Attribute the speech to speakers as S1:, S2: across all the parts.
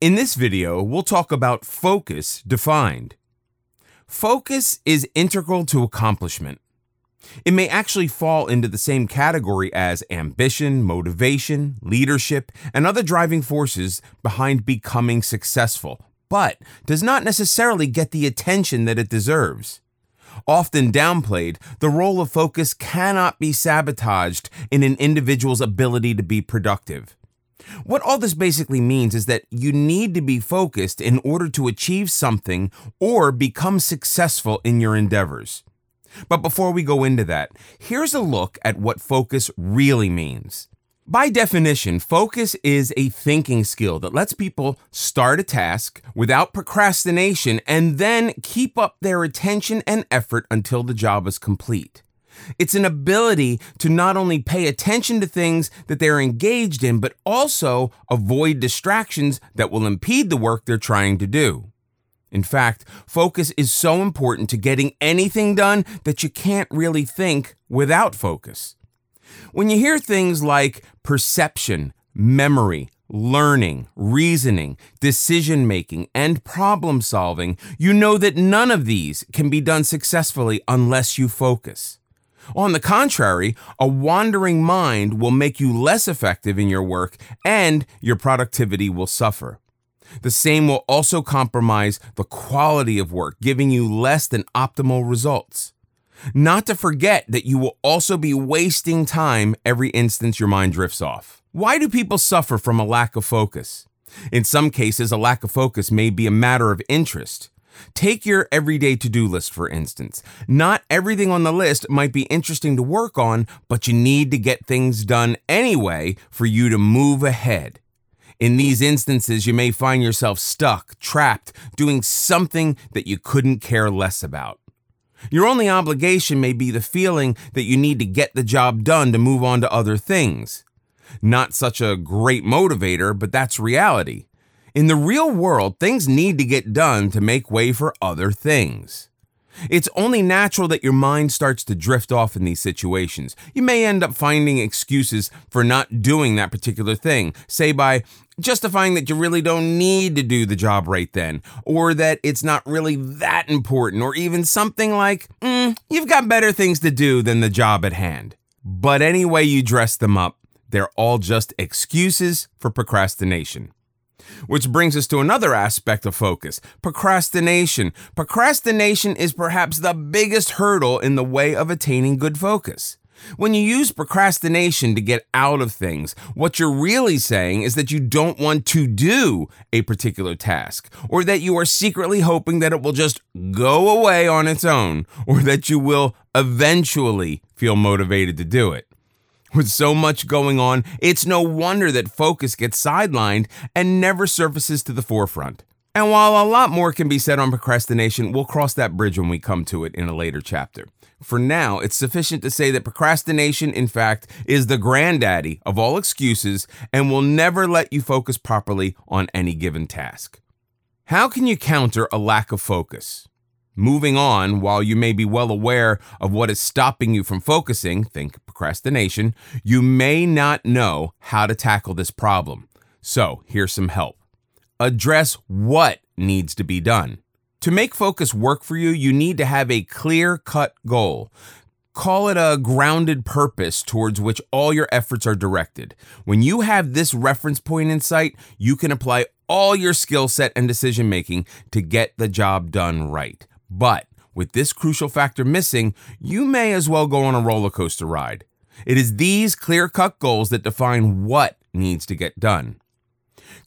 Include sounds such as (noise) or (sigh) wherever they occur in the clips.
S1: In this video, we'll talk about focus defined. Focus is integral to accomplishment. It may actually fall into the same category as ambition, motivation, leadership, and other driving forces behind becoming successful, but does not necessarily get the attention that it deserves. Often downplayed, the role of focus cannot be sabotaged in an individual's ability to be productive. What all this basically means is that you need to be focused in order to achieve something or become successful in your endeavors. But before we go into that, here's a look at what focus really means. By definition, focus is a thinking skill that lets people start a task without procrastination and then keep up their attention and effort until the job is complete. It's an ability to not only pay attention to things that they're engaged in, but also avoid distractions that will impede the work they're trying to do. In fact, focus is so important to getting anything done that you can't really think without focus. When you hear things like perception, memory, learning, reasoning, decision making, and problem solving, you know that none of these can be done successfully unless you focus. On the contrary, a wandering mind will make you less effective in your work and your productivity will suffer. The same will also compromise the quality of work, giving you less than optimal results. Not to forget that you will also be wasting time every instance your mind drifts off. Why do people suffer from a lack of focus? In some cases, a lack of focus may be a matter of interest. Take your everyday to do list, for instance. Not everything on the list might be interesting to work on, but you need to get things done anyway for you to move ahead. In these instances, you may find yourself stuck, trapped, doing something that you couldn't care less about. Your only obligation may be the feeling that you need to get the job done to move on to other things. Not such a great motivator, but that's reality. In the real world, things need to get done to make way for other things. It's only natural that your mind starts to drift off in these situations. You may end up finding excuses for not doing that particular thing, say by justifying that you really don't need to do the job right then, or that it's not really that important, or even something like, mm, you've got better things to do than the job at hand. But any way you dress them up, they're all just excuses for procrastination. Which brings us to another aspect of focus procrastination. Procrastination is perhaps the biggest hurdle in the way of attaining good focus. When you use procrastination to get out of things, what you're really saying is that you don't want to do a particular task, or that you are secretly hoping that it will just go away on its own, or that you will eventually feel motivated to do it. With so much going on, it's no wonder that focus gets sidelined and never surfaces to the forefront. And while a lot more can be said on procrastination, we'll cross that bridge when we come to it in a later chapter. For now, it's sufficient to say that procrastination, in fact, is the granddaddy of all excuses and will never let you focus properly on any given task. How can you counter a lack of focus? Moving on, while you may be well aware of what is stopping you from focusing, think procrastination, you may not know how to tackle this problem. So, here's some help. Address what needs to be done. To make focus work for you, you need to have a clear cut goal. Call it a grounded purpose towards which all your efforts are directed. When you have this reference point in sight, you can apply all your skill set and decision making to get the job done right. But with this crucial factor missing, you may as well go on a roller coaster ride. It is these clear cut goals that define what needs to get done.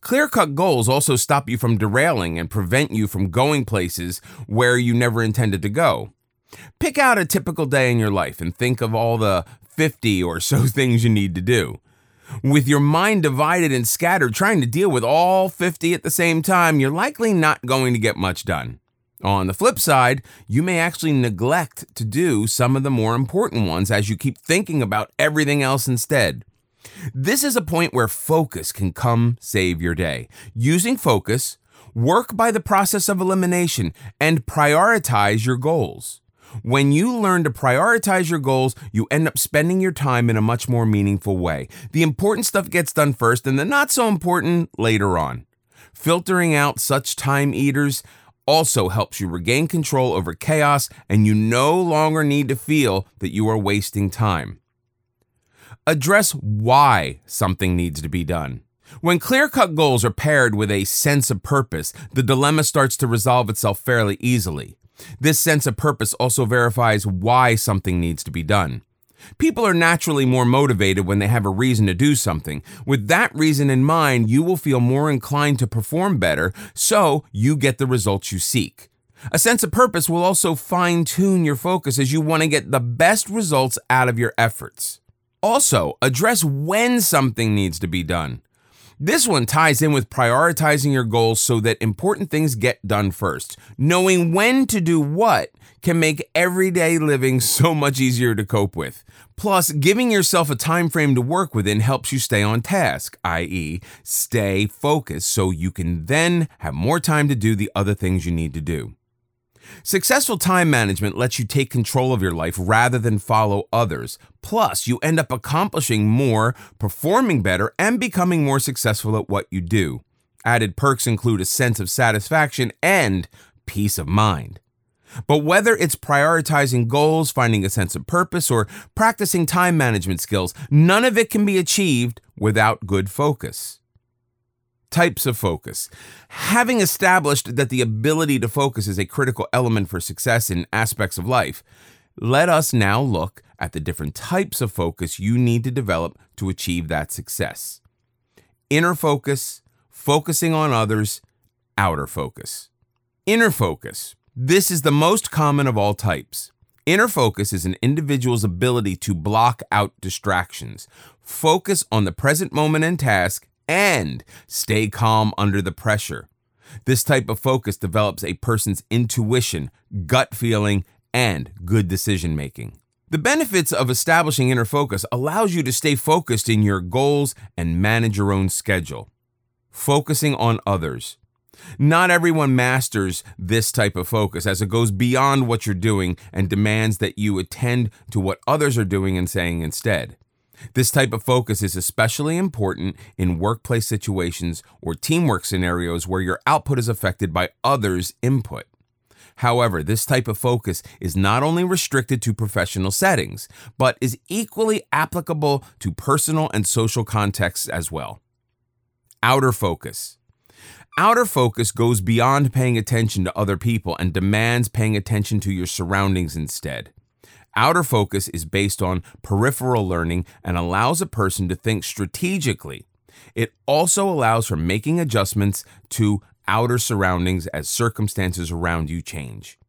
S1: Clear cut goals also stop you from derailing and prevent you from going places where you never intended to go. Pick out a typical day in your life and think of all the 50 or so (laughs) things you need to do. With your mind divided and scattered, trying to deal with all 50 at the same time, you're likely not going to get much done. On the flip side, you may actually neglect to do some of the more important ones as you keep thinking about everything else instead. This is a point where focus can come save your day. Using focus, work by the process of elimination and prioritize your goals. When you learn to prioritize your goals, you end up spending your time in a much more meaningful way. The important stuff gets done first and the not so important later on. Filtering out such time eaters also helps you regain control over chaos and you no longer need to feel that you are wasting time. Address why something needs to be done. When clear cut goals are paired with a sense of purpose, the dilemma starts to resolve itself fairly easily. This sense of purpose also verifies why something needs to be done. People are naturally more motivated when they have a reason to do something. With that reason in mind, you will feel more inclined to perform better, so you get the results you seek. A sense of purpose will also fine tune your focus as you want to get the best results out of your efforts. Also, address when something needs to be done. This one ties in with prioritizing your goals so that important things get done first. Knowing when to do what can make everyday living so much easier to cope with. Plus, giving yourself a time frame to work within helps you stay on task, i.e., stay focused so you can then have more time to do the other things you need to do. Successful time management lets you take control of your life rather than follow others. Plus, you end up accomplishing more, performing better, and becoming more successful at what you do. Added perks include a sense of satisfaction and peace of mind. But whether it's prioritizing goals, finding a sense of purpose, or practicing time management skills, none of it can be achieved without good focus. Types of focus. Having established that the ability to focus is a critical element for success in aspects of life, let us now look at the different types of focus you need to develop to achieve that success. Inner focus, focusing on others, outer focus. Inner focus. This is the most common of all types. Inner focus is an individual's ability to block out distractions, focus on the present moment and task, and stay calm under the pressure. This type of focus develops a person's intuition, gut feeling, and good decision making. The benefits of establishing inner focus allows you to stay focused in your goals and manage your own schedule. Focusing on others. Not everyone masters this type of focus as it goes beyond what you're doing and demands that you attend to what others are doing and saying instead. This type of focus is especially important in workplace situations or teamwork scenarios where your output is affected by others' input. However, this type of focus is not only restricted to professional settings, but is equally applicable to personal and social contexts as well. Outer focus. Outer focus goes beyond paying attention to other people and demands paying attention to your surroundings instead. Outer focus is based on peripheral learning and allows a person to think strategically. It also allows for making adjustments to outer surroundings as circumstances around you change.